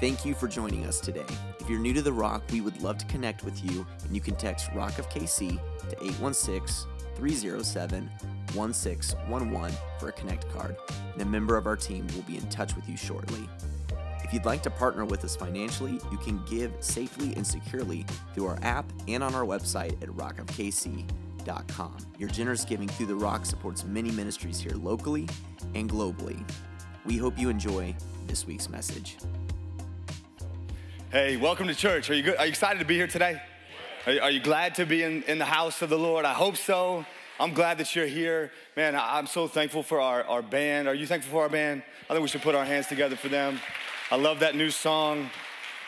Thank you for joining us today. If you're new to The Rock, we would love to connect with you, and you can text Rock of KC to 816 307 1611 for a Connect card, and a member of our team will be in touch with you shortly. If you'd like to partner with us financially, you can give safely and securely through our app and on our website at rockofkc.com. Your generous giving through The Rock supports many ministries here locally and globally. We hope you enjoy this week's message. Hey, welcome to church. Are you good? Are you excited to be here today? Are you, are you glad to be in, in the house of the Lord? I hope so. I'm glad that you're here. Man, I'm so thankful for our, our band. Are you thankful for our band? I think we should put our hands together for them. I love that new song,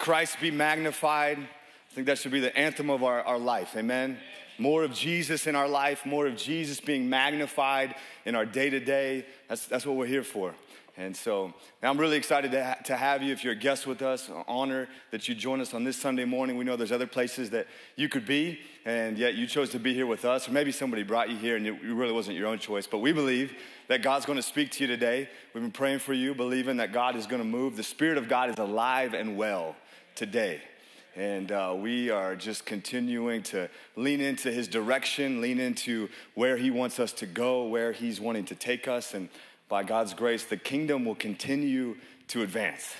Christ Be Magnified. I think that should be the anthem of our, our life. Amen. More of Jesus in our life, more of Jesus being magnified in our day to day. That's that's what we're here for. And so I'm really excited to, ha- to have you. If you're a guest with us, honor that you join us on this Sunday morning. We know there's other places that you could be, and yet you chose to be here with us. Or maybe somebody brought you here and it really wasn't your own choice. But we believe that God's going to speak to you today. We've been praying for you, believing that God is going to move. The Spirit of God is alive and well today. And uh, we are just continuing to lean into his direction, lean into where he wants us to go, where he's wanting to take us. And by God's grace, the kingdom will continue to advance.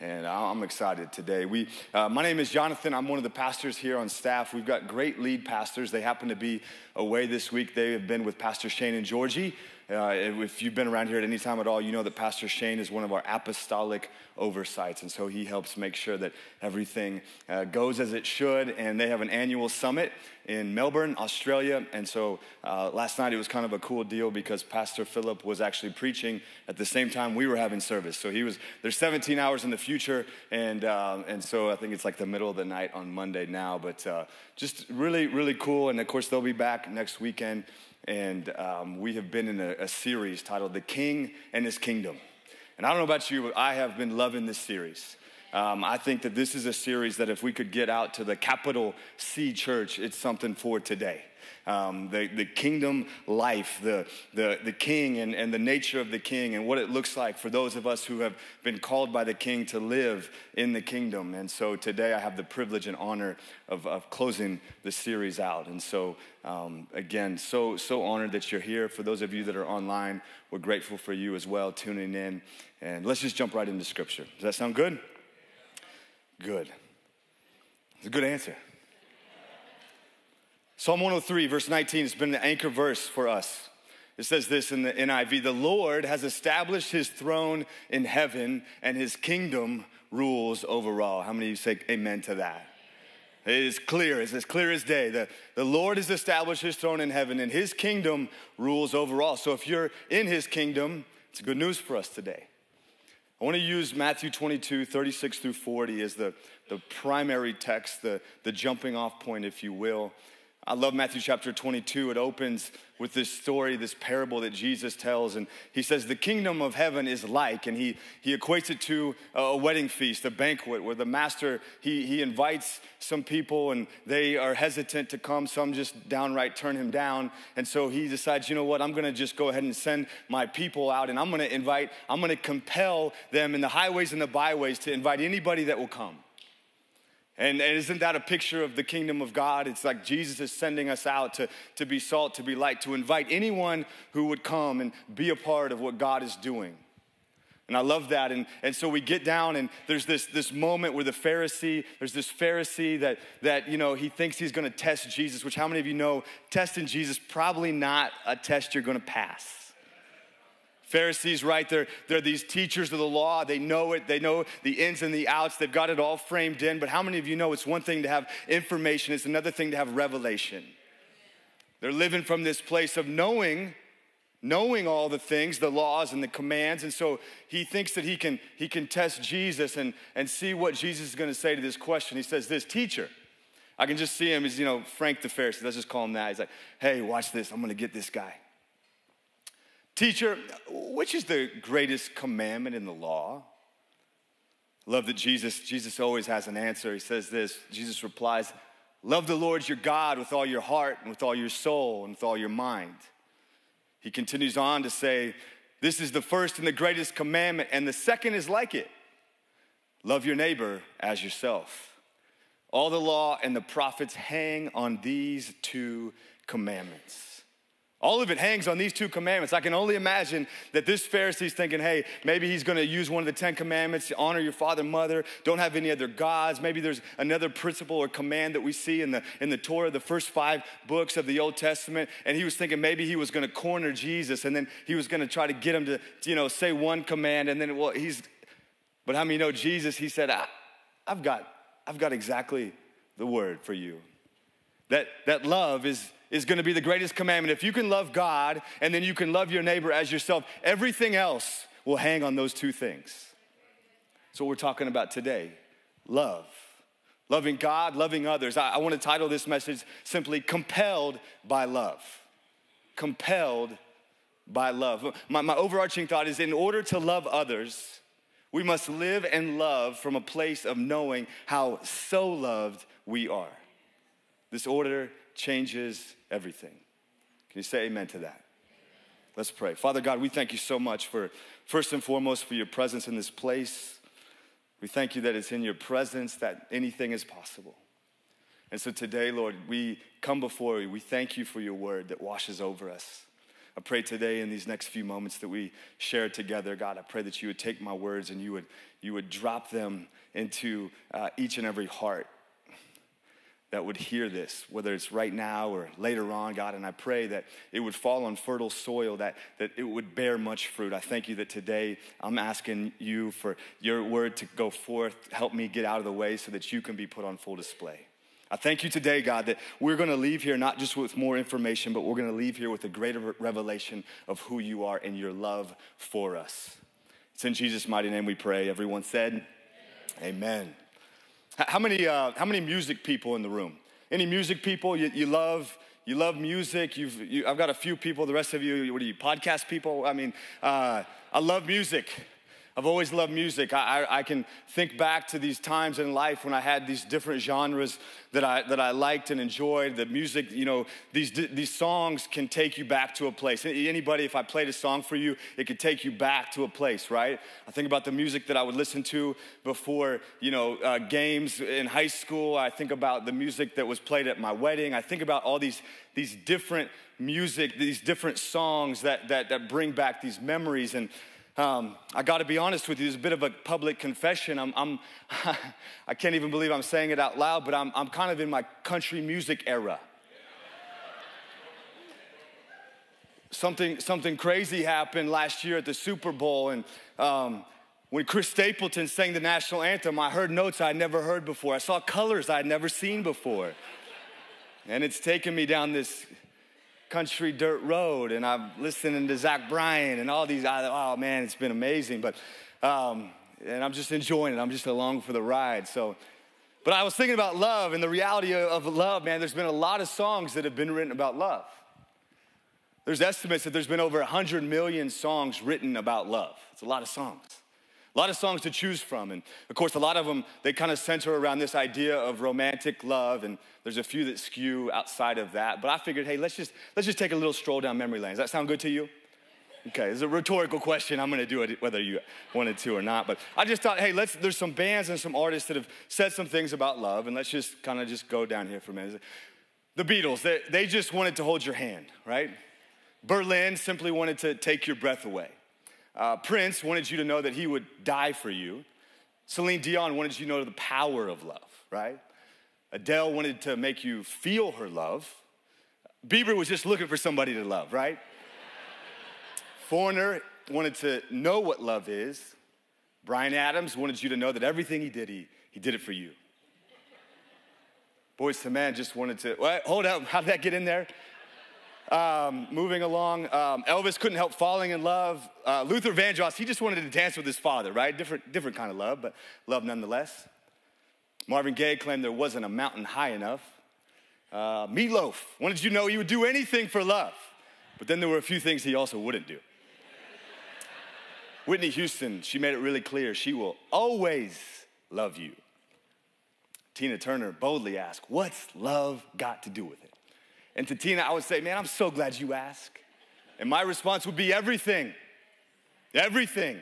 And I'm excited today. We, uh, my name is Jonathan. I'm one of the pastors here on staff. We've got great lead pastors. They happen to be away this week. They have been with Pastor Shane and Georgie. Uh, if you've been around here at any time at all, you know that Pastor Shane is one of our apostolic oversights. And so he helps make sure that everything uh, goes as it should. And they have an annual summit in Melbourne, Australia. And so uh, last night it was kind of a cool deal because Pastor Philip was actually preaching at the same time we were having service. So he was, there's 17 hours in the future. And, uh, and so I think it's like the middle of the night on Monday now. But uh, just really, really cool. And of course, they'll be back next weekend. And um, we have been in a, a series titled The King and His Kingdom. And I don't know about you, but I have been loving this series. Um, I think that this is a series that if we could get out to the capital C church, it's something for today. Um, the, the kingdom life, the, the, the king and, and the nature of the king, and what it looks like for those of us who have been called by the king to live in the kingdom. And so today I have the privilege and honor of, of closing the series out. And so, um, again, so, so honored that you're here. For those of you that are online, we're grateful for you as well tuning in. And let's just jump right into scripture. Does that sound good? Good. It's a good answer. Psalm 103, verse 19, has been the anchor verse for us. It says this in the NIV The Lord has established his throne in heaven, and his kingdom rules over all. How many of you say amen to that? It is clear, it's as clear as day. The, the Lord has established his throne in heaven, and his kingdom rules over all. So if you're in his kingdom, it's good news for us today. I want to use Matthew 22, 36 through 40 as the, the primary text, the, the jumping off point, if you will. I love Matthew chapter 22. It opens with this story, this parable that Jesus tells. And he says, The kingdom of heaven is like, and he, he equates it to a wedding feast, a banquet, where the master, he, he invites some people and they are hesitant to come. Some just downright turn him down. And so he decides, you know what, I'm going to just go ahead and send my people out and I'm going to invite, I'm going to compel them in the highways and the byways to invite anybody that will come. And, and, isn't that a picture of the kingdom of God? It's like Jesus is sending us out to, to be salt, to be light, to invite anyone who would come and be a part of what God is doing. And I love that. And, and so we get down, and there's this, this moment where the Pharisee, there's this Pharisee that, that, you know, he thinks he's gonna test Jesus, which how many of you know testing Jesus probably not a test you're gonna pass? Pharisees, right? They're, they're these teachers of the law. They know it. They know the ins and the outs. They've got it all framed in. But how many of you know it's one thing to have information, it's another thing to have revelation? They're living from this place of knowing, knowing all the things, the laws and the commands. And so he thinks that he can, he can test Jesus and, and see what Jesus is going to say to this question. He says, This teacher. I can just see him as, you know, Frank the Pharisee. Let's just call him that. He's like, hey, watch this. I'm going to get this guy. Teacher, which is the greatest commandment in the law? Love that Jesus, Jesus always has an answer. He says this Jesus replies, Love the Lord your God with all your heart and with all your soul and with all your mind. He continues on to say, This is the first and the greatest commandment, and the second is like it Love your neighbor as yourself. All the law and the prophets hang on these two commandments. All of it hangs on these two commandments. I can only imagine that this Pharisee's thinking, hey, maybe he's gonna use one of the Ten Commandments to honor your father and mother, don't have any other gods. Maybe there's another principle or command that we see in the, in the Torah, the first five books of the Old Testament. And he was thinking maybe he was gonna corner Jesus and then he was gonna try to get him to, you know, say one command and then, well, he's, but how many know Jesus? He said, I, I've got, I've got exactly the word for you. That, that love is is going to be the greatest commandment. If you can love God and then you can love your neighbor as yourself, everything else will hang on those two things. That's what we're talking about today love. Loving God, loving others. I, I want to title this message simply Compelled by Love. Compelled by love. My, my overarching thought is in order to love others, we must live and love from a place of knowing how so loved we are. This order changes everything. Can you say amen to that? Let's pray. Father God, we thank you so much for, first and foremost, for your presence in this place. We thank you that it's in your presence that anything is possible. And so today, Lord, we come before you. We thank you for your word that washes over us. I pray today in these next few moments that we share together, God, I pray that you would take my words and you would, you would drop them into uh, each and every heart that would hear this, whether it's right now or later on, God. And I pray that it would fall on fertile soil, that, that it would bear much fruit. I thank you that today I'm asking you for your word to go forth. Help me get out of the way so that you can be put on full display. I thank you today, God, that we're going to leave here not just with more information, but we're going to leave here with a greater revelation of who you are and your love for us. It's in Jesus' mighty name we pray. Everyone said, Amen. Amen. How many, uh, how many music people in the room? Any music people you, you love? You love music. You've, you, I've got a few people. The rest of you, what are you, podcast people? I mean, uh, I love music. I've always loved music. I, I, I, can think back to these times in life when I had these different genres that I, that I liked and enjoyed. The music, you know, these, these songs can take you back to a place. Anybody, if I played a song for you, it could take you back to a place, right? I think about the music that I would listen to before, you know, uh, games in high school. I think about the music that was played at my wedding. I think about all these, these different music, these different songs that, that, that bring back these memories. And um, I got to be honest with you, it's a bit of a public confession. I'm, I'm I can't even believe I'm saying it out loud, but I'm, I'm kind of in my country music era. something, something crazy happened last year at the Super Bowl, and um, when Chris Stapleton sang the national anthem, I heard notes I'd never heard before. I saw colors I'd never seen before. And it's taken me down this country dirt road and I'm listening to Zach Bryan and all these. Oh man, it's been amazing. But um, and I'm just enjoying it. I'm just along for the ride. So, but I was thinking about love and the reality of love. Man, there's been a lot of songs that have been written about love. There's estimates that there's been over 100 million songs written about love. It's a lot of songs. A lot of songs to choose from. And of course, a lot of them, they kind of center around this idea of romantic love. And there's a few that skew outside of that. But I figured, hey, let's just, let's just take a little stroll down memory lane. Does that sound good to you? Okay, it's a rhetorical question. I'm gonna do it whether you wanted to or not. But I just thought, hey, let's, there's some bands and some artists that have said some things about love. And let's just kind of just go down here for a minute. The Beatles, they, they just wanted to hold your hand, right? Berlin simply wanted to take your breath away. Uh, Prince wanted you to know that he would die for you. Celine Dion wanted you to know the power of love, right? Adele wanted to make you feel her love. Bieber was just looking for somebody to love, right? Foreigner wanted to know what love is. Bryan Adams wanted you to know that everything he did, he, he did it for you. Boyz II Men just wanted to, hold up, how did that get in there? Um, moving along, um, Elvis couldn't help falling in love. Uh, Luther Vandross, he just wanted to dance with his father, right? Different, different kind of love, but love nonetheless. Marvin Gaye claimed there wasn't a mountain high enough. Uh, Meat Loaf wanted you to know he would do anything for love, but then there were a few things he also wouldn't do. Whitney Houston, she made it really clear she will always love you. Tina Turner boldly asked, What's love got to do with it? And to Tina, I would say, Man, I'm so glad you asked. And my response would be everything. Everything.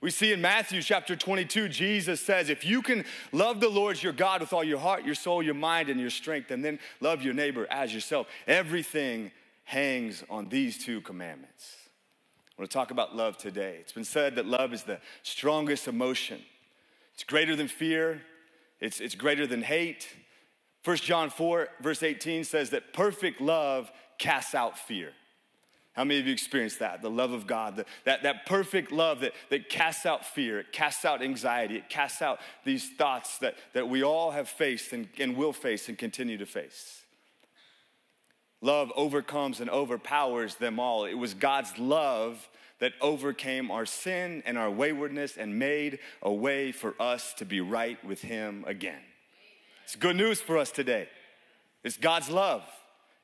We see in Matthew chapter 22, Jesus says, If you can love the Lord your God with all your heart, your soul, your mind, and your strength, and then love your neighbor as yourself, everything hangs on these two commandments. I want to talk about love today. It's been said that love is the strongest emotion, it's greater than fear, it's, it's greater than hate. 1 John 4, verse 18 says that perfect love casts out fear. How many of you experienced that? The love of God, the, that, that perfect love that, that casts out fear, it casts out anxiety, it casts out these thoughts that, that we all have faced and, and will face and continue to face. Love overcomes and overpowers them all. It was God's love that overcame our sin and our waywardness and made a way for us to be right with Him again. It's good news for us today. It's God's love.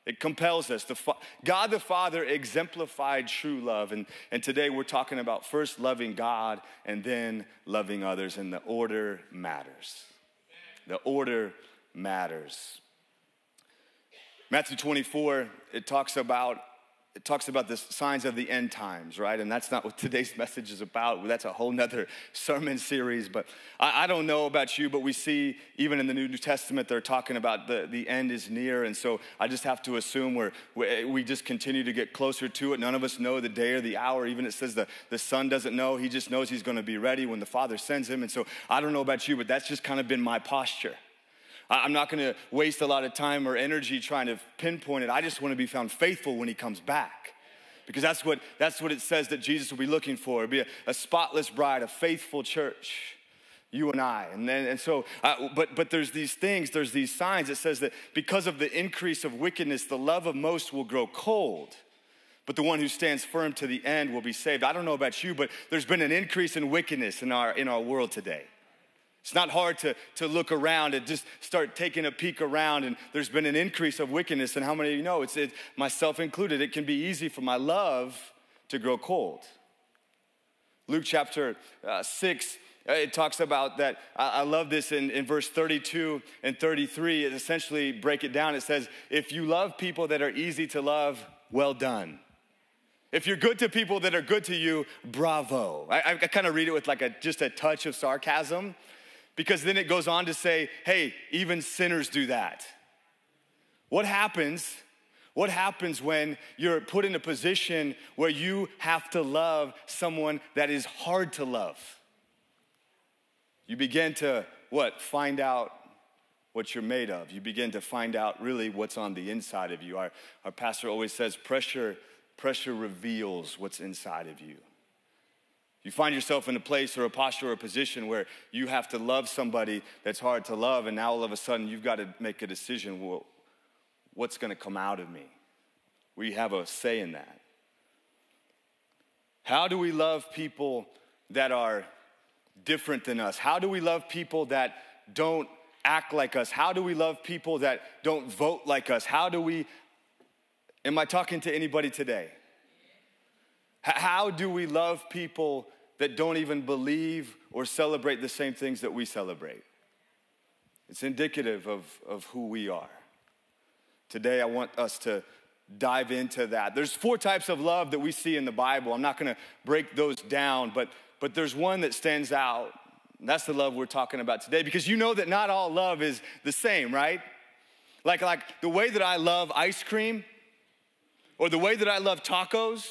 It compels us. The God the Father exemplified true love. And, and today we're talking about first loving God and then loving others. And the order matters. The order matters. Matthew 24, it talks about it talks about the signs of the end times, right? And that's not what today's message is about. That's a whole nother sermon series. But I, I, don't know about you, but we see even in the New Testament, they're talking about the, the end is near. And so I just have to assume we're, we just continue to get closer to it. None of us know the day or the hour. Even it says the, the son doesn't know. He just knows he's going to be ready when the father sends him. And so I don't know about you, but that's just kind of been my posture. I'm not going to waste a lot of time or energy trying to pinpoint it. I just want to be found faithful when he comes back. Because that's what, that's what it says that Jesus will be looking for. It'll be a, a spotless bride, a faithful church you and I. And then, and so, uh, but, but there's these things, there's these signs. It says that because of the increase of wickedness, the love of most will grow cold. But the one who stands firm to the end will be saved. I don't know about you, but there's been an increase in wickedness in our, in our world today. It's not hard to, to look around and just start taking a peek around, and there's been an increase of wickedness. And how many of you know, it's it, myself included, it can be easy for my love to grow cold. Luke chapter uh, 6, uh, it talks about that. I, I love this in, in verse 32 and 33. It essentially break it down. It says, If you love people that are easy to love, well done. If you're good to people that are good to you, bravo. I, I kind of read it with like a, just a touch of sarcasm because then it goes on to say, hey, even sinners do that. What happens? What happens when you're put in a position where you have to love someone that is hard to love? You begin to what? Find out what you're made of. You begin to find out really what's on the inside of you. Our, our pastor always says pressure, pressure reveals what's inside of you. You find yourself in a place or a posture or a position where you have to love somebody that's hard to love, and now all of a sudden you've got to make a decision well, what's going to come out of me? We have a say in that. How do we love people that are different than us? How do we love people that don't act like us? How do we love people that don't vote like us? How do we, am I talking to anybody today? How do we love people that don't even believe or celebrate the same things that we celebrate. It's indicative of, of who we are. Today, I want us to dive into that. There's four types of love that we see in the Bible. I'm not to break those down, but, but there's one that stands out. that's the love we're talking about today because you know that not all love is the same, right? Like, like the way that I love ice cream or the way that I love tacos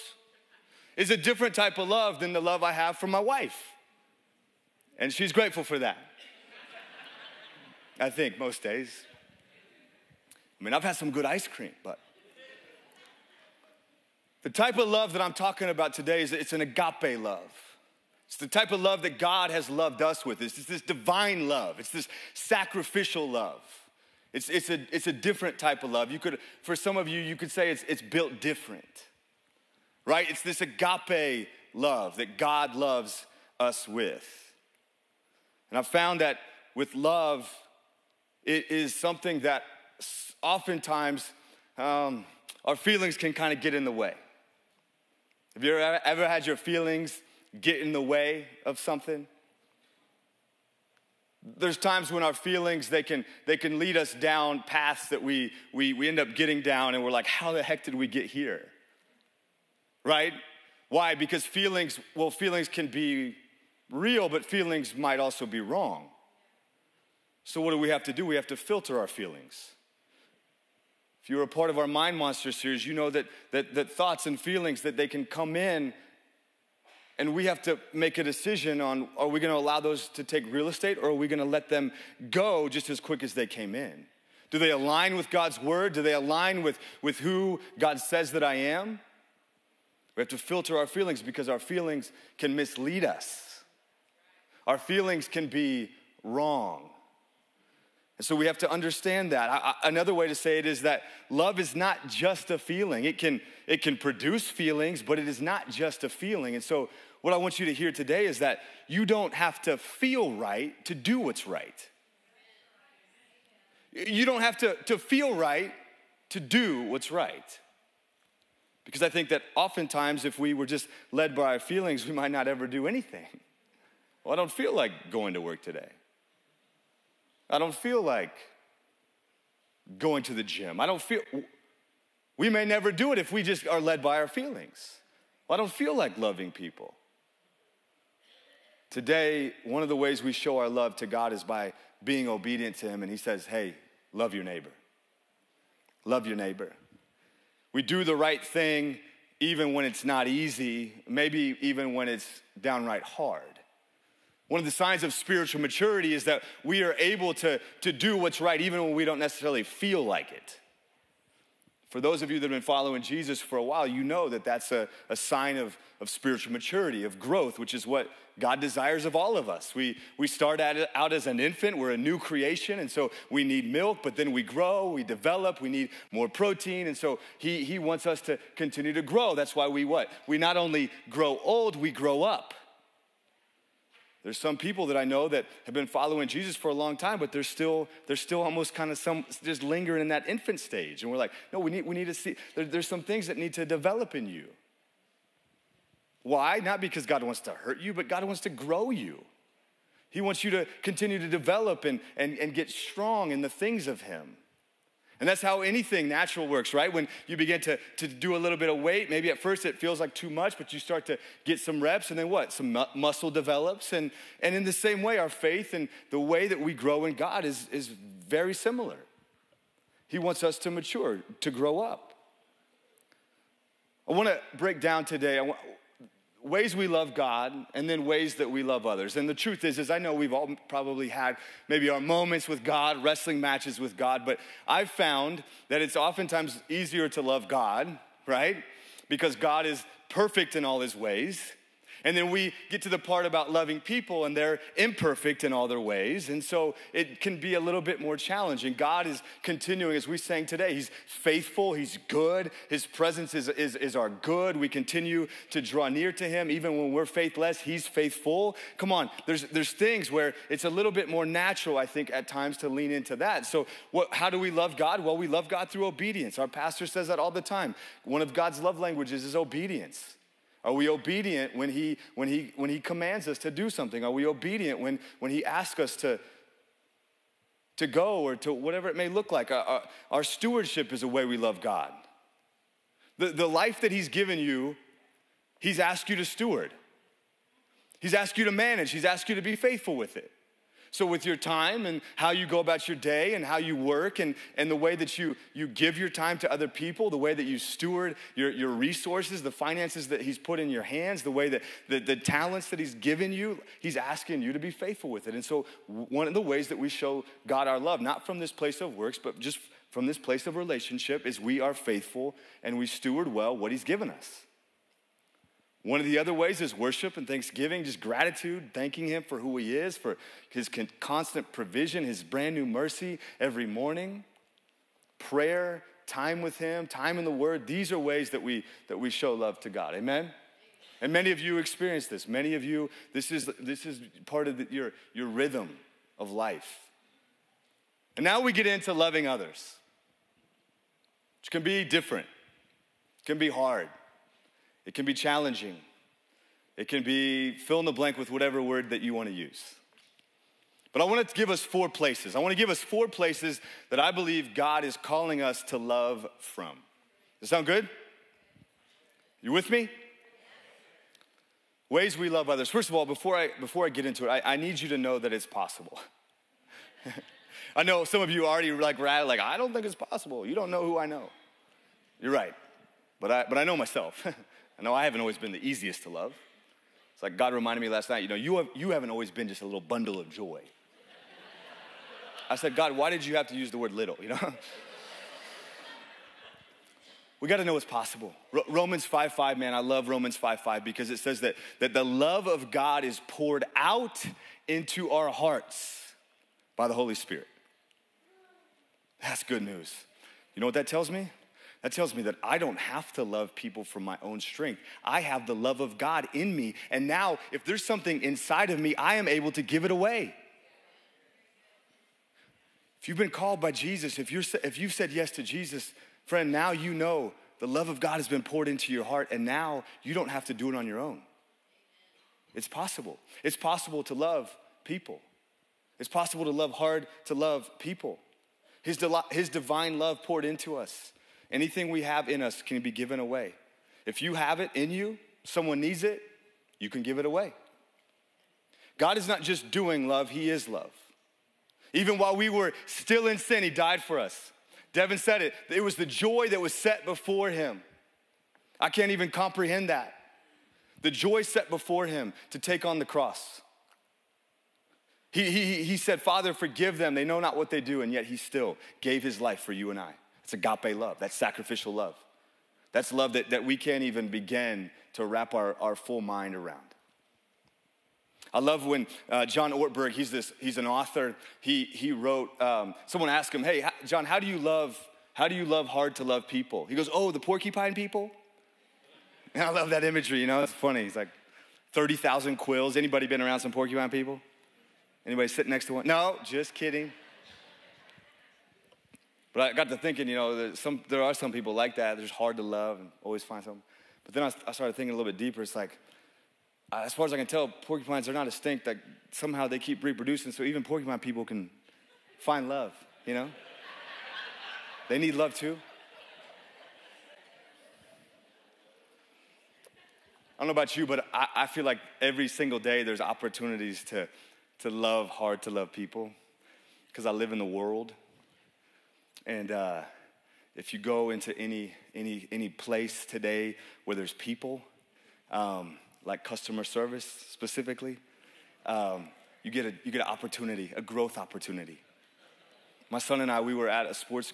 is a different type of love than the love I have for my wife. And she's grateful for that. I think most days. I mean, I've had some good ice cream, but the type of love that I'm talking about today is it's an agape love. It's the type of love that God has loved us with. It's this divine love. It's this sacrificial love. It's, it's, a, it's a different type of love. You could, for some of you, you could say it's, it's built different right? It's this agape love that God loves us with. And I've found that with love, it is something that oftentimes um, our feelings can kind of get in the way. Have you ever, ever had your feelings get in the way of something? There's times when our feelings they can they can lead us down paths that we we we end up getting down and we're like, how the heck did we get here? Right? Why? Because feelings, well, feelings can be real, but feelings might also be wrong. So, what do we have to do? We have to filter our feelings. If you're a part of our Mind Monster series, you know that, that, that thoughts and feelings that they can come in and we have to make a decision on are we going to allow those to take real estate or are we going to let them go just as quick as they came in? Do they align with God's word? Do they align with, with who God says that I am? We have to filter our feelings because our feelings can mislead us. Our feelings can be wrong. And so we have to understand that. I, I, another way to say it is that love is not just a feeling. It can, it can produce feelings, but it is not just a feeling. And so, what I want you to hear today is that you don't have to feel right to do what's right. You don't have to, to feel right to do what's right. Because I think that oftentimes, if we were just led by our feelings, we might not ever do anything. Well, I don't feel like going to work today. I don't feel like going to the gym. I don't feel, we may never do it if we just are led by our feelings. I don't feel like loving people. Today, one of the ways we show our love to God is by being obedient to Him. And He says, hey, love your neighbor. Love your neighbor. We do the right thing even when it's not easy, maybe even when it's downright hard. One of the signs of spiritual maturity is that we are able to, to do what's right even when we don't necessarily feel like it. For those of you that have been following Jesus for a while, you know that that's a, a sign of, of spiritual maturity, of growth, which is what God desires of all of us. We, we start out as an infant, we're a new creation, and so we need milk, but then we grow, we develop, we need more protein, and so He, he wants us to continue to grow. That's why we what? We not only grow old, we grow up. There's some people that I know that have been following Jesus for a long time, but they're still, they're still almost kind of some just lingering in that infant stage. And we're like, no, we need, we need to see, there, there's some things that need to develop in you. Why? Not because God wants to hurt you, but God wants to grow you. He wants you to continue to develop and, and, and get strong in the things of Him. And that's how anything natural works, right? When you begin to, to do a little bit of weight, maybe at first it feels like too much, but you start to get some reps, and then what? Some mu- muscle develops. And, and in the same way, our faith and the way that we grow in God is, is very similar. He wants us to mature, to grow up. I want to break down today. I want, ways we love God and then ways that we love others. And the truth is is I know we've all probably had maybe our moments with God, wrestling matches with God, but I've found that it's oftentimes easier to love God, right? Because God is perfect in all his ways. And then we get to the part about loving people, and they're imperfect in all their ways. And so it can be a little bit more challenging. God is continuing, as we sang today, He's faithful, He's good. His presence is, is, is our good. We continue to draw near to Him. Even when we're faithless, He's faithful. Come on, there's, there's things where it's a little bit more natural, I think, at times to lean into that. So, what, how do we love God? Well, we love God through obedience. Our pastor says that all the time. One of God's love languages is obedience. Are we obedient when he, when he, when he commands us to do something? Are we obedient when, when he asks us to, to go or to whatever it may look like? Our, our, our stewardship is a way we love God. The, the life that he's given you, he's asked you to steward. He's asked you to manage. He's asked you to be faithful with it. So, with your time and how you go about your day and how you work and, and the way that you, you give your time to other people, the way that you steward your, your resources, the finances that He's put in your hands, the way that the, the talents that He's given you, He's asking you to be faithful with it. And so, one of the ways that we show God our love, not from this place of works, but just from this place of relationship, is we are faithful and we steward well what He's given us. One of the other ways is worship and thanksgiving, just gratitude, thanking Him for who He is, for His constant provision, His brand new mercy every morning. Prayer, time with Him, time in the Word. These are ways that we, that we show love to God. Amen? And many of you experience this. Many of you, this is, this is part of the, your, your rhythm of life. And now we get into loving others, which can be different, can be hard. It can be challenging. It can be fill in the blank with whatever word that you want to use. But I want to give us four places. I want to give us four places that I believe God is calling us to love from. Does that sound good? You with me? ways we love others. First of all, before I, before I get into it, I, I need you to know that it's possible. I know some of you already like rattled, like, I don't think it's possible. You don't know who I know. You're right. But I, but I know myself. I know I haven't always been the easiest to love. It's like God reminded me last night, you know, you, have, you haven't always been just a little bundle of joy. I said, God, why did you have to use the word little, you know? we got to know what's possible. Romans 5 5, man, I love Romans 5 5 because it says that, that the love of God is poured out into our hearts by the Holy Spirit. That's good news. You know what that tells me? That tells me that I don't have to love people from my own strength. I have the love of God in me. And now, if there's something inside of me, I am able to give it away. If you've been called by Jesus, if, you're, if you've said yes to Jesus, friend, now you know the love of God has been poured into your heart, and now you don't have to do it on your own. It's possible. It's possible to love people. It's possible to love hard, to love people. His, his divine love poured into us. Anything we have in us can be given away. If you have it in you, someone needs it, you can give it away. God is not just doing love, He is love. Even while we were still in sin, He died for us. Devin said it, it was the joy that was set before Him. I can't even comprehend that. The joy set before Him to take on the cross. He, he, he said, Father, forgive them. They know not what they do, and yet He still gave His life for you and I. It's agape love, that's sacrificial love. That's love that, that we can't even begin to wrap our, our full mind around. I love when uh, John Ortberg, he's, this, he's an author, he, he wrote, um, someone asked him, hey, John, how do you love, how do you love hard to love people? He goes, oh, the porcupine people? And I love that imagery, you know, it's funny. He's like, 30,000 quills. Anybody been around some porcupine people? Anybody sitting next to one? No, just kidding. But I got to thinking, you know, some, there are some people like that. They're just hard to love and always find something. But then I, I started thinking a little bit deeper. It's like, uh, as far as I can tell, porcupines are not extinct. Like somehow they keep reproducing, so even porcupine people can find love. You know, they need love too. I don't know about you, but I, I, feel like every single day there's opportunities to, to love hard to love people because I live in the world. And uh, if you go into any, any, any place today where there's people, um, like customer service specifically, um, you, get a, you get an opportunity, a growth opportunity. My son and I, we were at a sports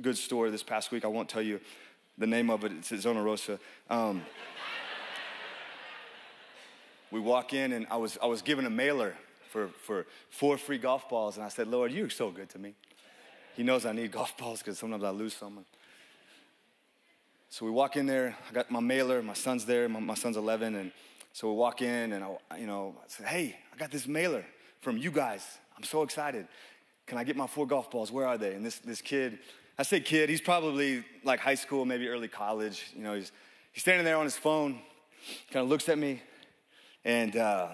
goods store this past week. I won't tell you the name of it, it's at Zona Rosa. Um, we walk in, and I was, I was given a mailer for, for four free golf balls, and I said, Lord, you're so good to me. He knows I need golf balls because sometimes I lose some. So we walk in there. I got my mailer. My son's there. My, my son's 11, and so we walk in, and I, you know, I said, "Hey, I got this mailer from you guys. I'm so excited. Can I get my four golf balls? Where are they?" And this this kid, I say kid, he's probably like high school, maybe early college. You know, he's he's standing there on his phone, kind of looks at me, and uh,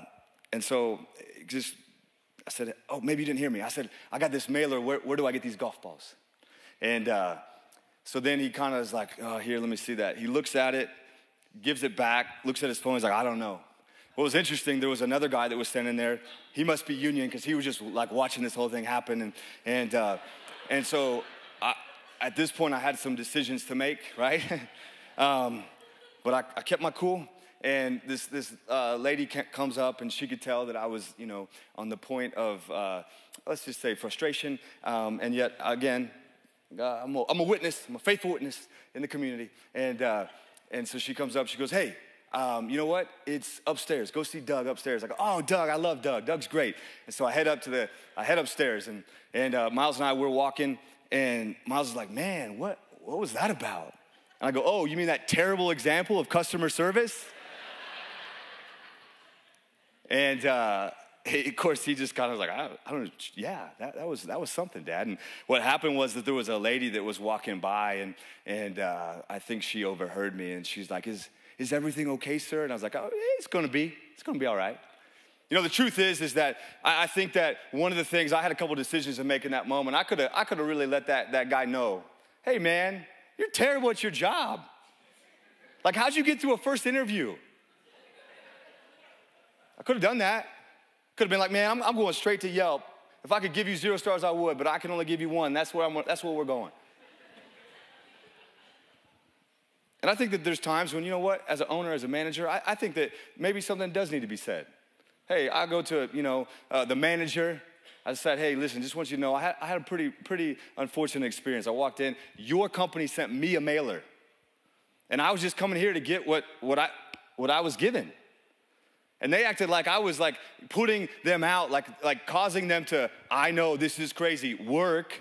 and so just I said, Oh, maybe you didn't hear me. I said, I got this mailer. Where, where do I get these golf balls? And uh, so then he kind of is like, Oh, here, let me see that. He looks at it, gives it back, looks at his phone. He's like, I don't know. What was interesting, there was another guy that was standing there. He must be union because he was just like watching this whole thing happen. And, and, uh, and so I, at this point, I had some decisions to make, right? um, but I, I kept my cool and this, this uh, lady comes up and she could tell that I was, you know, on the point of, uh, let's just say frustration. Um, and yet, again, uh, I'm, a, I'm, a witness, I'm a faithful witness in the community. And, uh, and so she comes up, she goes, hey, um, you know what? It's upstairs. Go see Doug upstairs. I go, oh, Doug, I love Doug. Doug's great. And so I head up to the, I head upstairs, and, and uh, Miles and I, we're walking, and Miles is like, man, what, what was that about? And I go, oh, you mean that terrible example of customer service? And uh, of course, he just kind of was like, I, I don't know, yeah, that, that, was, that was something, Dad. And what happened was that there was a lady that was walking by, and, and uh, I think she overheard me, and she's like, is, is everything okay, sir? And I was like, oh, it's gonna be, it's gonna be all right. You know, the truth is, is that I, I think that one of the things, I had a couple decisions to make in that moment. I could have I could have really let that, that guy know, hey, man, you're terrible at your job. Like, how'd you get through a first interview? I could have done that. Could have been like, man, I'm, I'm going straight to Yelp. If I could give you zero stars, I would, but I can only give you one. That's where, I'm, that's where we're going. And I think that there's times when, you know what, as an owner, as a manager, I, I think that maybe something does need to be said. Hey, I go to, you know, uh, the manager. I said, hey, listen, just want you to know, I had, I had a pretty, pretty unfortunate experience. I walked in, your company sent me a mailer. And I was just coming here to get what, what, I, what I was given. And they acted like I was like putting them out, like, like causing them to, I know this is crazy, work.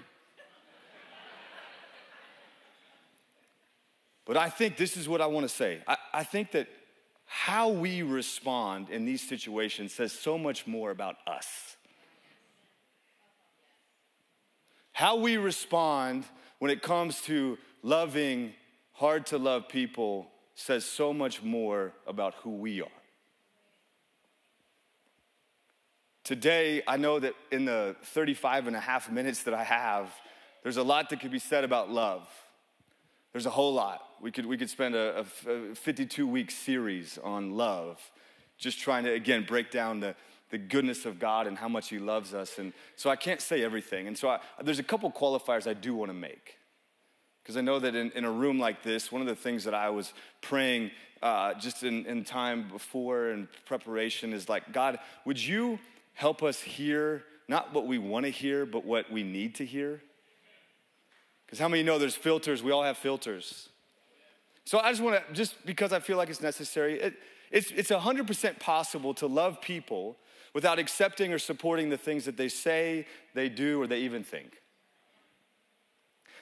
but I think this is what I want to say. I, I think that how we respond in these situations says so much more about us. How we respond when it comes to loving hard to love people says so much more about who we are. Today, I know that in the 35 and a half minutes that I have, there's a lot that could be said about love. There's a whole lot. We could, we could spend a, a 52 week series on love, just trying to, again, break down the, the goodness of God and how much He loves us. And so I can't say everything. And so I, there's a couple qualifiers I do want to make. Because I know that in, in, a room like this, one of the things that I was praying uh, just in, in time before and preparation is like, God, would you help us hear not what we want to hear, but what we need to hear. Because how many know there's filters? We all have filters. So I just want to, just because I feel like it's necessary, it, it's, it's 100% possible to love people without accepting or supporting the things that they say, they do, or they even think.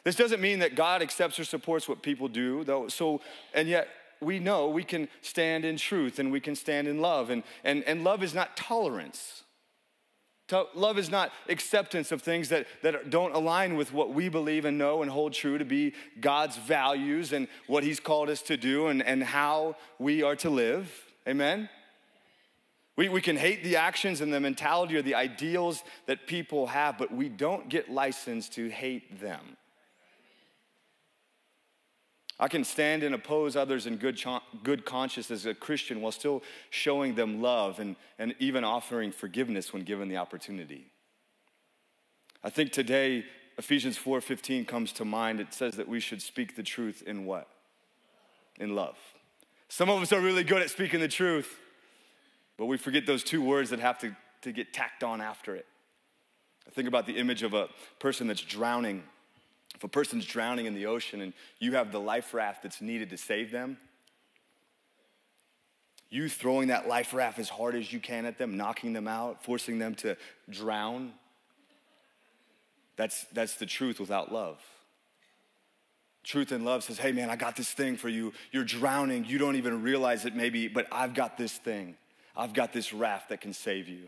This doesn't mean that God accepts or supports what people do, though. So, and yet we know we can stand in truth and we can stand in love. And, and, and love is not tolerance. Love is not acceptance of things that, that don't align with what we believe and know and hold true to be God's values and what He's called us to do and, and how we are to live. Amen? We, we can hate the actions and the mentality or the ideals that people have, but we don't get licensed to hate them. I can stand and oppose others in good, good conscience as a Christian while still showing them love and, and even offering forgiveness when given the opportunity. I think today Ephesians 4:15 comes to mind. It says that we should speak the truth in what? In love. Some of us are really good at speaking the truth, but we forget those two words that have to, to get tacked on after it. I think about the image of a person that's drowning if a person's drowning in the ocean and you have the life raft that's needed to save them, you throwing that life raft as hard as you can at them, knocking them out, forcing them to drown, that's, that's the truth without love. Truth and love says, hey man, I got this thing for you. You're drowning. You don't even realize it maybe, but I've got this thing. I've got this raft that can save you.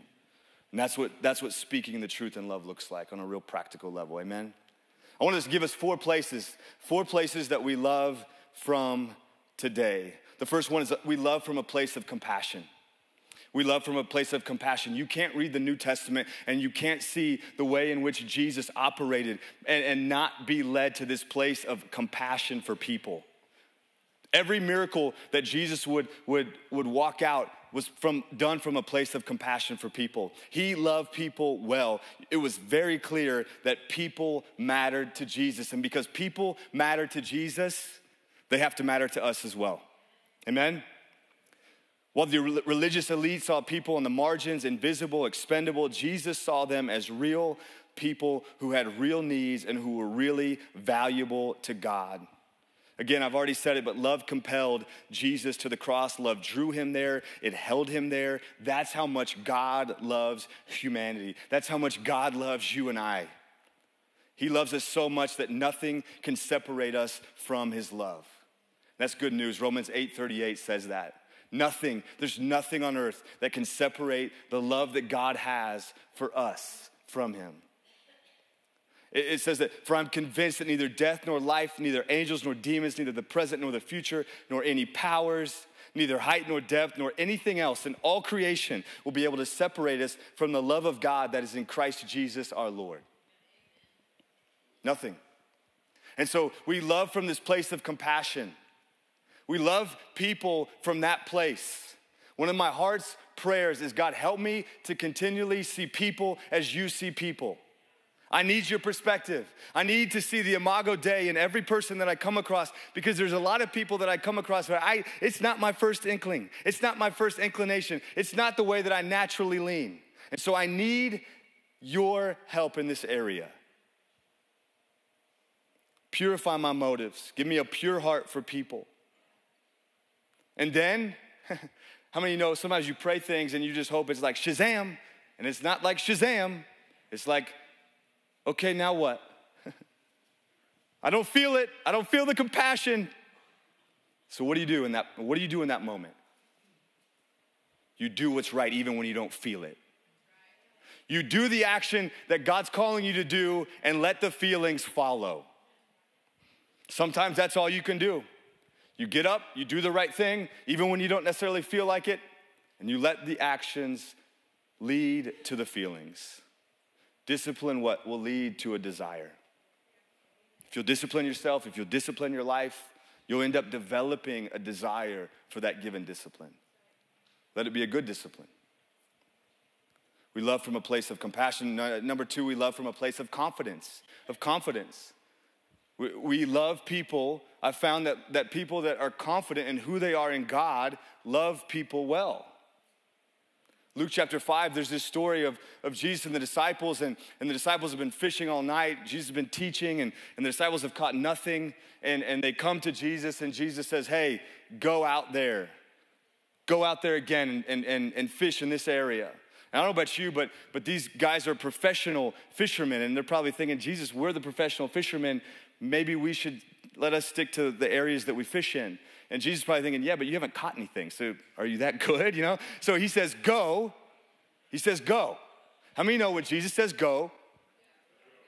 And that's what, that's what speaking the truth in love looks like on a real practical level. Amen? I want to just give us four places, four places that we love from today. The first one is that we love from a place of compassion. We love from a place of compassion. You can't read the New Testament and you can't see the way in which Jesus operated and, and not be led to this place of compassion for people. Every miracle that Jesus would, would, would walk out was from, done from a place of compassion for people. He loved people well. It was very clear that people mattered to Jesus. And because people matter to Jesus, they have to matter to us as well. Amen? While the religious elite saw people on the margins, invisible, expendable, Jesus saw them as real people who had real needs and who were really valuable to God. Again, I've already said it, but love compelled Jesus to the cross. Love drew him there, it held him there. That's how much God loves humanity. That's how much God loves you and I. He loves us so much that nothing can separate us from his love. That's good news. Romans 8:38 says that. Nothing, there's nothing on earth that can separate the love that God has for us from him. It says that, for I'm convinced that neither death nor life, neither angels nor demons, neither the present nor the future, nor any powers, neither height nor depth, nor anything else in all creation will be able to separate us from the love of God that is in Christ Jesus our Lord. Nothing. And so we love from this place of compassion. We love people from that place. One of my heart's prayers is God, help me to continually see people as you see people. I need your perspective. I need to see the imago Dei in every person that I come across because there's a lot of people that I come across where I it's not my first inkling. It's not my first inclination. It's not the way that I naturally lean. And so I need your help in this area. Purify my motives. Give me a pure heart for people. And then, how many you know sometimes you pray things and you just hope it's like Shazam, and it's not like Shazam. It's like Okay, now what? I don't feel it. I don't feel the compassion. So what do you do in that what do you do in that moment? You do what's right even when you don't feel it. You do the action that God's calling you to do and let the feelings follow. Sometimes that's all you can do. You get up, you do the right thing, even when you don't necessarily feel like it, and you let the actions lead to the feelings. Discipline what will lead to a desire. If you'll discipline yourself, if you'll discipline your life, you'll end up developing a desire for that given discipline. Let it be a good discipline. We love from a place of compassion. Number two, we love from a place of confidence, of confidence. We, we love people. I found that, that people that are confident in who they are in God love people well. Luke chapter 5, there's this story of, of Jesus and the disciples, and, and the disciples have been fishing all night. Jesus has been teaching, and, and the disciples have caught nothing. And, and they come to Jesus, and Jesus says, Hey, go out there. Go out there again and, and, and fish in this area. And I don't know about you, but, but these guys are professional fishermen, and they're probably thinking, Jesus, we're the professional fishermen. Maybe we should let us stick to the areas that we fish in. And Jesus is probably thinking, yeah, but you haven't caught anything. So are you that good? You know? So he says, go. He says, go. How many know when Jesus says go,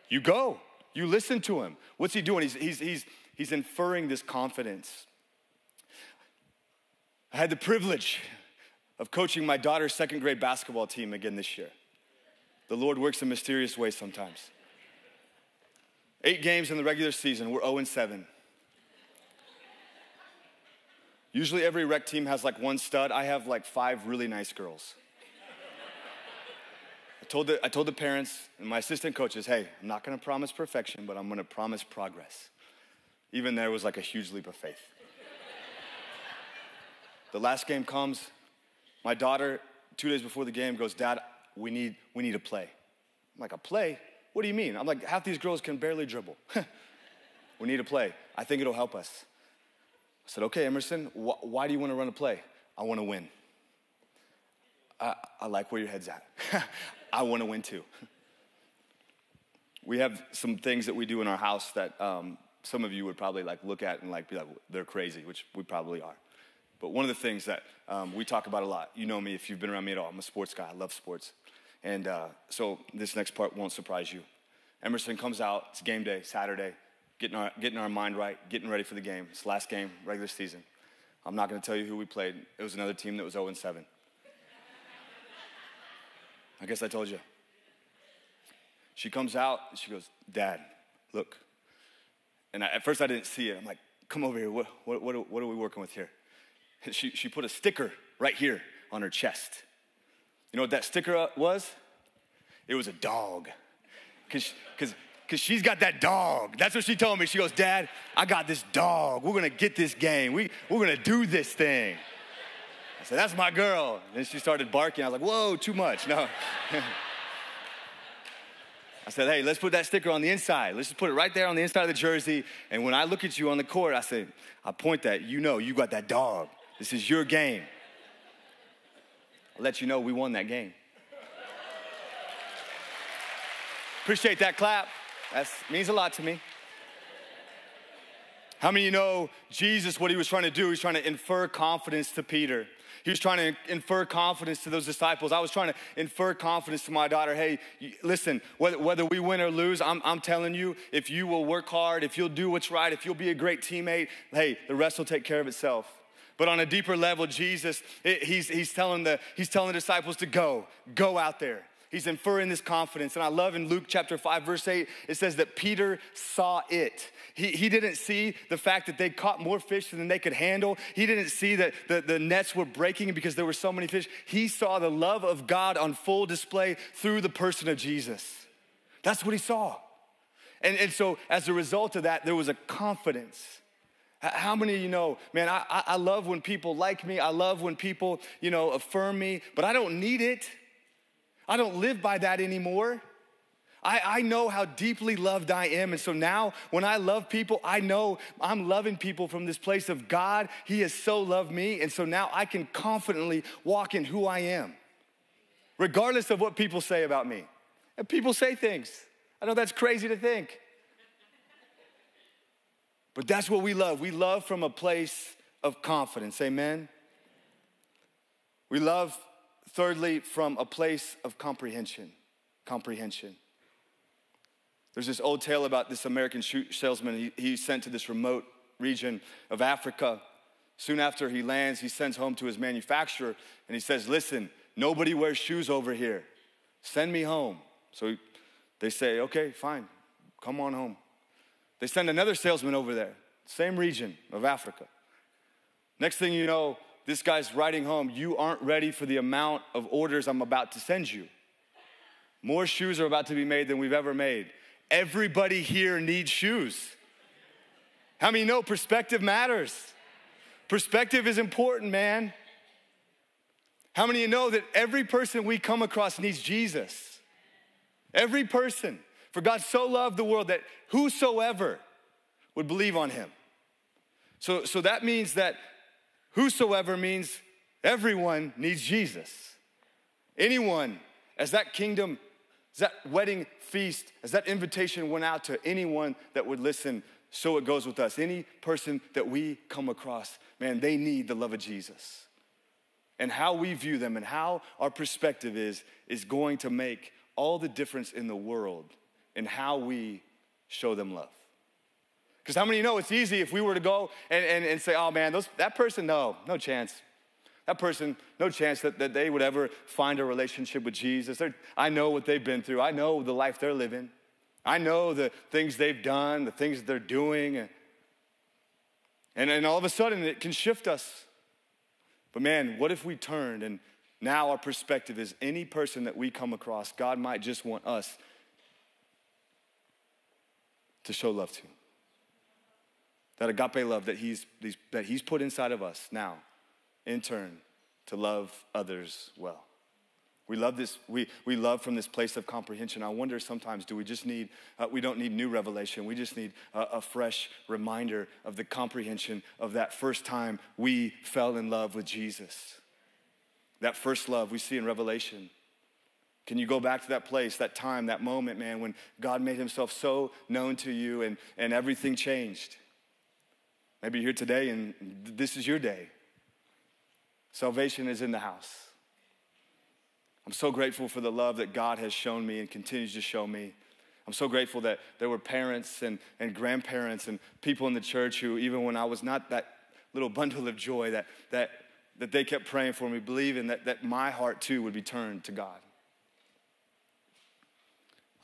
you go. You listen to him. What's he doing? He's, he's, he's, he's inferring this confidence. I had the privilege of coaching my daughter's second grade basketball team again this year. The Lord works in mysterious ways sometimes. Eight games in the regular season, we're 0 7. Usually every rec team has like one stud. I have like five really nice girls. I told the, I told the parents and my assistant coaches, hey, I'm not gonna promise perfection, but I'm gonna promise progress. Even there was like a huge leap of faith. the last game comes, my daughter, two days before the game, goes, Dad, we need, we need a play. I'm like, a play? What do you mean? I'm like, half these girls can barely dribble. we need a play. I think it'll help us. I said, okay, Emerson, wh- why do you want to run a play? I want to win. I, I like where your head's at. I want to win too. we have some things that we do in our house that um, some of you would probably like look at and like be like, they're crazy, which we probably are. But one of the things that um, we talk about a lot, you know me if you've been around me at all, I'm a sports guy, I love sports. And uh, so this next part won't surprise you. Emerson comes out, it's game day, Saturday getting our, getting our mind right, getting ready for the game. It's the last game, regular season. I'm not going to tell you who we played. It was another team that was 0 7. I guess I told you. She comes out and she goes, Dad, look. And I, at first I didn't see it. I'm like, come over here. What, what, what, what are we working with here? she, she put a sticker right here on her chest. You know what that sticker uh, was? It was a dog. Because because she's got that dog. That's what she told me. She goes, Dad, I got this dog. We're gonna get this game. We, we're gonna do this thing. I said, That's my girl. And then she started barking. I was like, Whoa, too much. No. I said, Hey, let's put that sticker on the inside. Let's just put it right there on the inside of the jersey. And when I look at you on the court, I say, I point that, you know, you got that dog. This is your game. I'll let you know we won that game. Appreciate that clap. That means a lot to me. How many of you know Jesus, what he was trying to do? He was trying to infer confidence to Peter. He was trying to infer confidence to those disciples. I was trying to infer confidence to my daughter. Hey, listen, whether, whether we win or lose, I'm, I'm telling you, if you will work hard, if you'll do what's right, if you'll be a great teammate, hey, the rest will take care of itself. But on a deeper level, Jesus, it, he's, he's, telling the, he's telling the disciples to go, go out there. He's inferring this confidence. And I love in Luke chapter 5, verse 8, it says that Peter saw it. He, he didn't see the fact that they caught more fish than they could handle. He didn't see that the, the nets were breaking because there were so many fish. He saw the love of God on full display through the person of Jesus. That's what he saw. And, and so, as a result of that, there was a confidence. How many of you know, man, I, I love when people like me. I love when people, you know, affirm me, but I don't need it. I don't live by that anymore. I, I know how deeply loved I am. And so now when I love people, I know I'm loving people from this place of God. He has so loved me. And so now I can confidently walk in who I am, regardless of what people say about me. And people say things. I know that's crazy to think. But that's what we love. We love from a place of confidence. Amen. We love Thirdly, from a place of comprehension. Comprehension. There's this old tale about this American shoe salesman he, he sent to this remote region of Africa. Soon after he lands, he sends home to his manufacturer and he says, Listen, nobody wears shoes over here. Send me home. So they say, Okay, fine, come on home. They send another salesman over there, same region of Africa. Next thing you know, this guy's writing home, You aren't ready for the amount of orders I'm about to send you. More shoes are about to be made than we've ever made. Everybody here needs shoes. How many know perspective matters? Perspective is important, man. How many of you know that every person we come across needs Jesus? Every person. For God so loved the world that whosoever would believe on him. So, so that means that Whosoever means everyone needs Jesus. Anyone, as that kingdom, as that wedding feast, as that invitation went out to anyone that would listen, so it goes with us. Any person that we come across, man, they need the love of Jesus. And how we view them and how our perspective is, is going to make all the difference in the world in how we show them love. Because how many you know it's easy if we were to go and, and, and say, oh man, those, that person, no, no chance. That person, no chance that, that they would ever find a relationship with Jesus. They're, I know what they've been through. I know the life they're living. I know the things they've done, the things that they're doing. And, and all of a sudden, it can shift us. But man, what if we turned and now our perspective is any person that we come across, God might just want us to show love to that agape love that he's, that he's put inside of us now, in turn, to love others well. We love this, we, we love from this place of comprehension. I wonder sometimes, do we just need, uh, we don't need new revelation. We just need a, a fresh reminder of the comprehension of that first time we fell in love with Jesus. That first love we see in Revelation. Can you go back to that place, that time, that moment, man, when God made himself so known to you and, and everything changed? Maybe you're here today and this is your day. Salvation is in the house. I'm so grateful for the love that God has shown me and continues to show me. I'm so grateful that there were parents and, and grandparents and people in the church who, even when I was not that little bundle of joy, that, that, that they kept praying for me, believing that, that my heart too would be turned to God.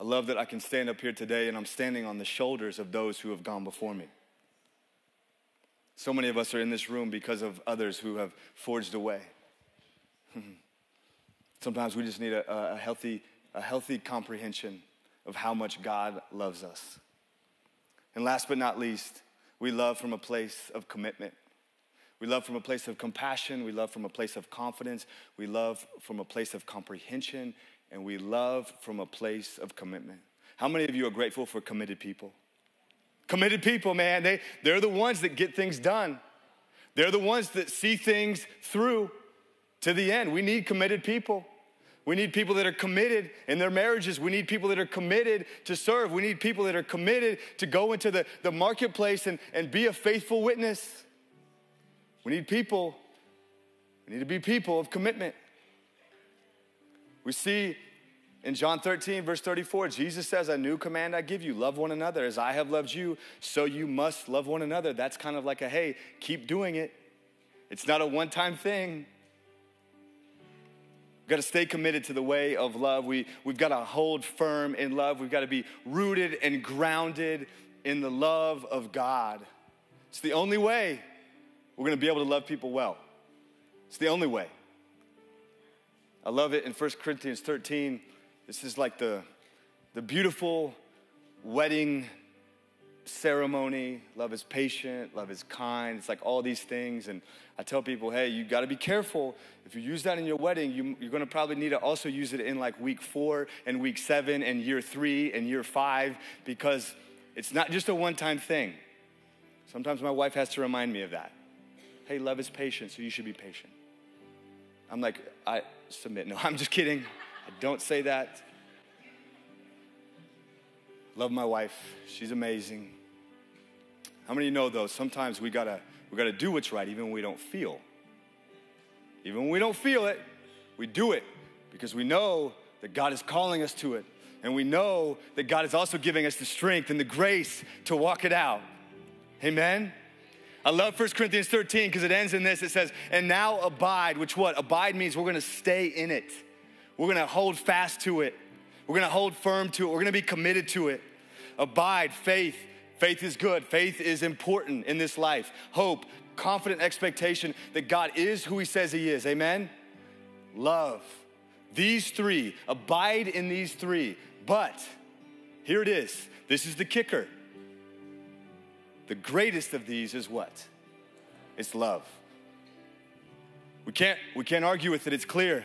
I love that I can stand up here today and I'm standing on the shoulders of those who have gone before me. So many of us are in this room because of others who have forged a way. Sometimes we just need a, a, healthy, a healthy comprehension of how much God loves us. And last but not least, we love from a place of commitment. We love from a place of compassion. We love from a place of confidence. We love from a place of comprehension. And we love from a place of commitment. How many of you are grateful for committed people? Committed people, man, they, they're the ones that get things done. They're the ones that see things through to the end. We need committed people. We need people that are committed in their marriages. We need people that are committed to serve. We need people that are committed to go into the, the marketplace and, and be a faithful witness. We need people. We need to be people of commitment. We see in John 13, verse 34, Jesus says, A new command I give you love one another. As I have loved you, so you must love one another. That's kind of like a hey, keep doing it. It's not a one time thing. We've got to stay committed to the way of love. We, we've got to hold firm in love. We've got to be rooted and grounded in the love of God. It's the only way we're going to be able to love people well. It's the only way. I love it in 1 Corinthians 13. This is like the, the beautiful wedding ceremony. Love is patient, love is kind. It's like all these things. And I tell people, hey, you got to be careful. If you use that in your wedding, you, you're going to probably need to also use it in like week four and week seven and year three and year five because it's not just a one time thing. Sometimes my wife has to remind me of that. Hey, love is patient, so you should be patient. I'm like, I submit. No, I'm just kidding. I don't say that. Love my wife. She's amazing. How many you know though? Sometimes we gotta we gotta do what's right even when we don't feel. Even when we don't feel it, we do it because we know that God is calling us to it. And we know that God is also giving us the strength and the grace to walk it out. Amen. I love 1 Corinthians 13 because it ends in this. It says, and now abide, which what? Abide means we're gonna stay in it. We're gonna hold fast to it. We're gonna hold firm to it. We're gonna be committed to it. Abide, faith, Faith is good. Faith is important in this life. Hope, confident expectation that God is who He says He is. Amen? Love. These three, abide in these three. But here it is. This is the kicker. The greatest of these is what? It's love. We can't, we can't argue with it, it's clear.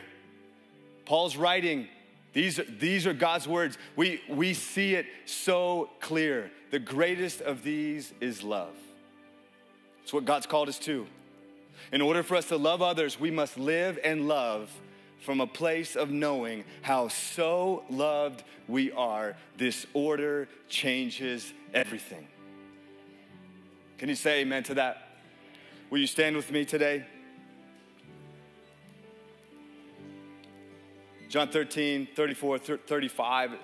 Paul's writing these, these are God's words. We, we see it so clear. The greatest of these is love. It's what God's called us to. In order for us to love others, we must live and love from a place of knowing how so loved we are. This order changes everything. Can you say amen to that? Will you stand with me today? John 13, 34, 35,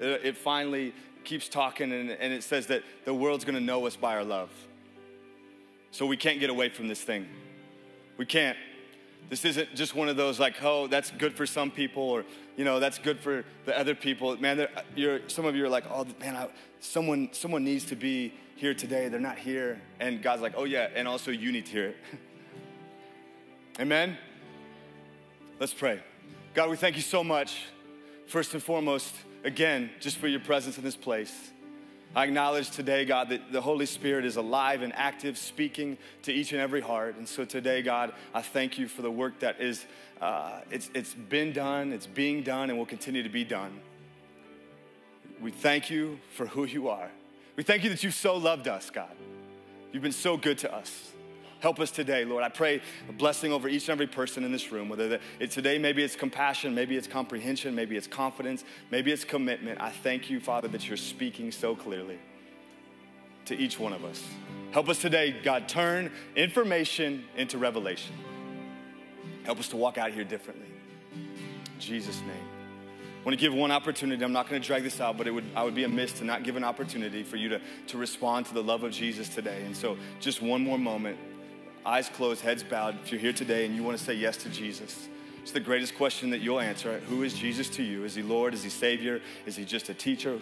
it finally keeps talking and, and it says that the world's gonna know us by our love. So we can't get away from this thing. We can't. This isn't just one of those like, oh, that's good for some people, or you know, that's good for the other people. Man, you're, some of you are like, oh, man, I, someone, someone needs to be here today. They're not here, and God's like, oh yeah, and also you need to hear it. Amen. Let's pray. God, we thank you so much, first and foremost, again, just for your presence in this place. I acknowledge today, God, that the Holy Spirit is alive and active, speaking to each and every heart. And so today, God, I thank you for the work that is, uh, it's, it's been done, it's being done, and will continue to be done. We thank you for who you are. We thank you that you've so loved us, God. You've been so good to us. Help us today, Lord. I pray a blessing over each and every person in this room, whether it's today, maybe it's compassion, maybe it's comprehension, maybe it's confidence, maybe it's commitment. I thank you, Father, that you're speaking so clearly to each one of us. Help us today, God, turn information into revelation. Help us to walk out here differently. In Jesus' name. I want to give one opportunity. I'm not going to drag this out, but it would, I would be amiss to not give an opportunity for you to, to respond to the love of Jesus today. And so, just one more moment eyes closed, heads bowed, if you're here today and you want to say yes to Jesus, it's the greatest question that you'll answer. Who is Jesus to you? Is he Lord? Is he Savior? Is he just a teacher?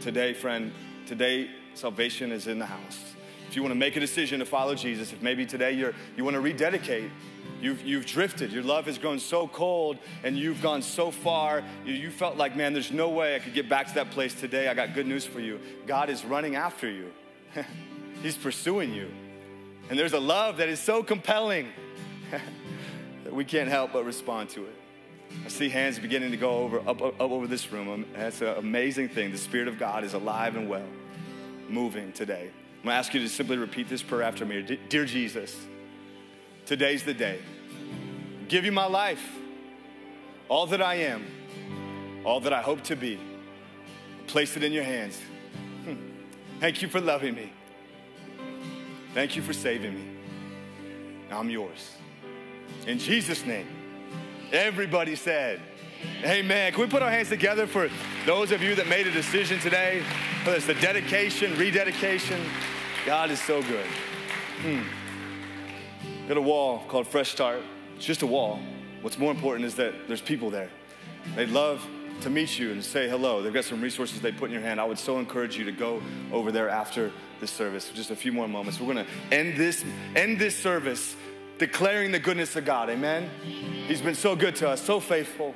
Today, friend, today salvation is in the house. If you want to make a decision to follow Jesus, if maybe today you're, you want to rededicate, You've, you've drifted. Your love has grown so cold and you've gone so far. You, you felt like, man, there's no way I could get back to that place today. I got good news for you. God is running after you, He's pursuing you. And there's a love that is so compelling that we can't help but respond to it. I see hands beginning to go over up, up, up over this room. Um, that's an amazing thing. The Spirit of God is alive and well, moving today. I'm gonna ask you to simply repeat this prayer after me. Dear Jesus, today's the day. Give you my life, all that I am, all that I hope to be. Place it in your hands. Thank you for loving me. Thank you for saving me. I'm yours. In Jesus' name. Everybody said, Amen. Can we put our hands together for those of you that made a decision today? Whether it's the dedication, rededication. God is so good. Hmm. Got a wall called Fresh Start. It's just a wall. what's more important is that there's people there. They'd love to meet you and say hello. They've got some resources they put in your hand. I would so encourage you to go over there after this service just a few more moments. We're going to end this end this service declaring the goodness of God. Amen. He's been so good to us, so faithful.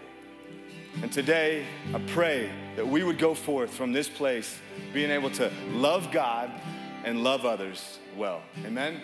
And today, I pray that we would go forth from this place being able to love God and love others well. Amen.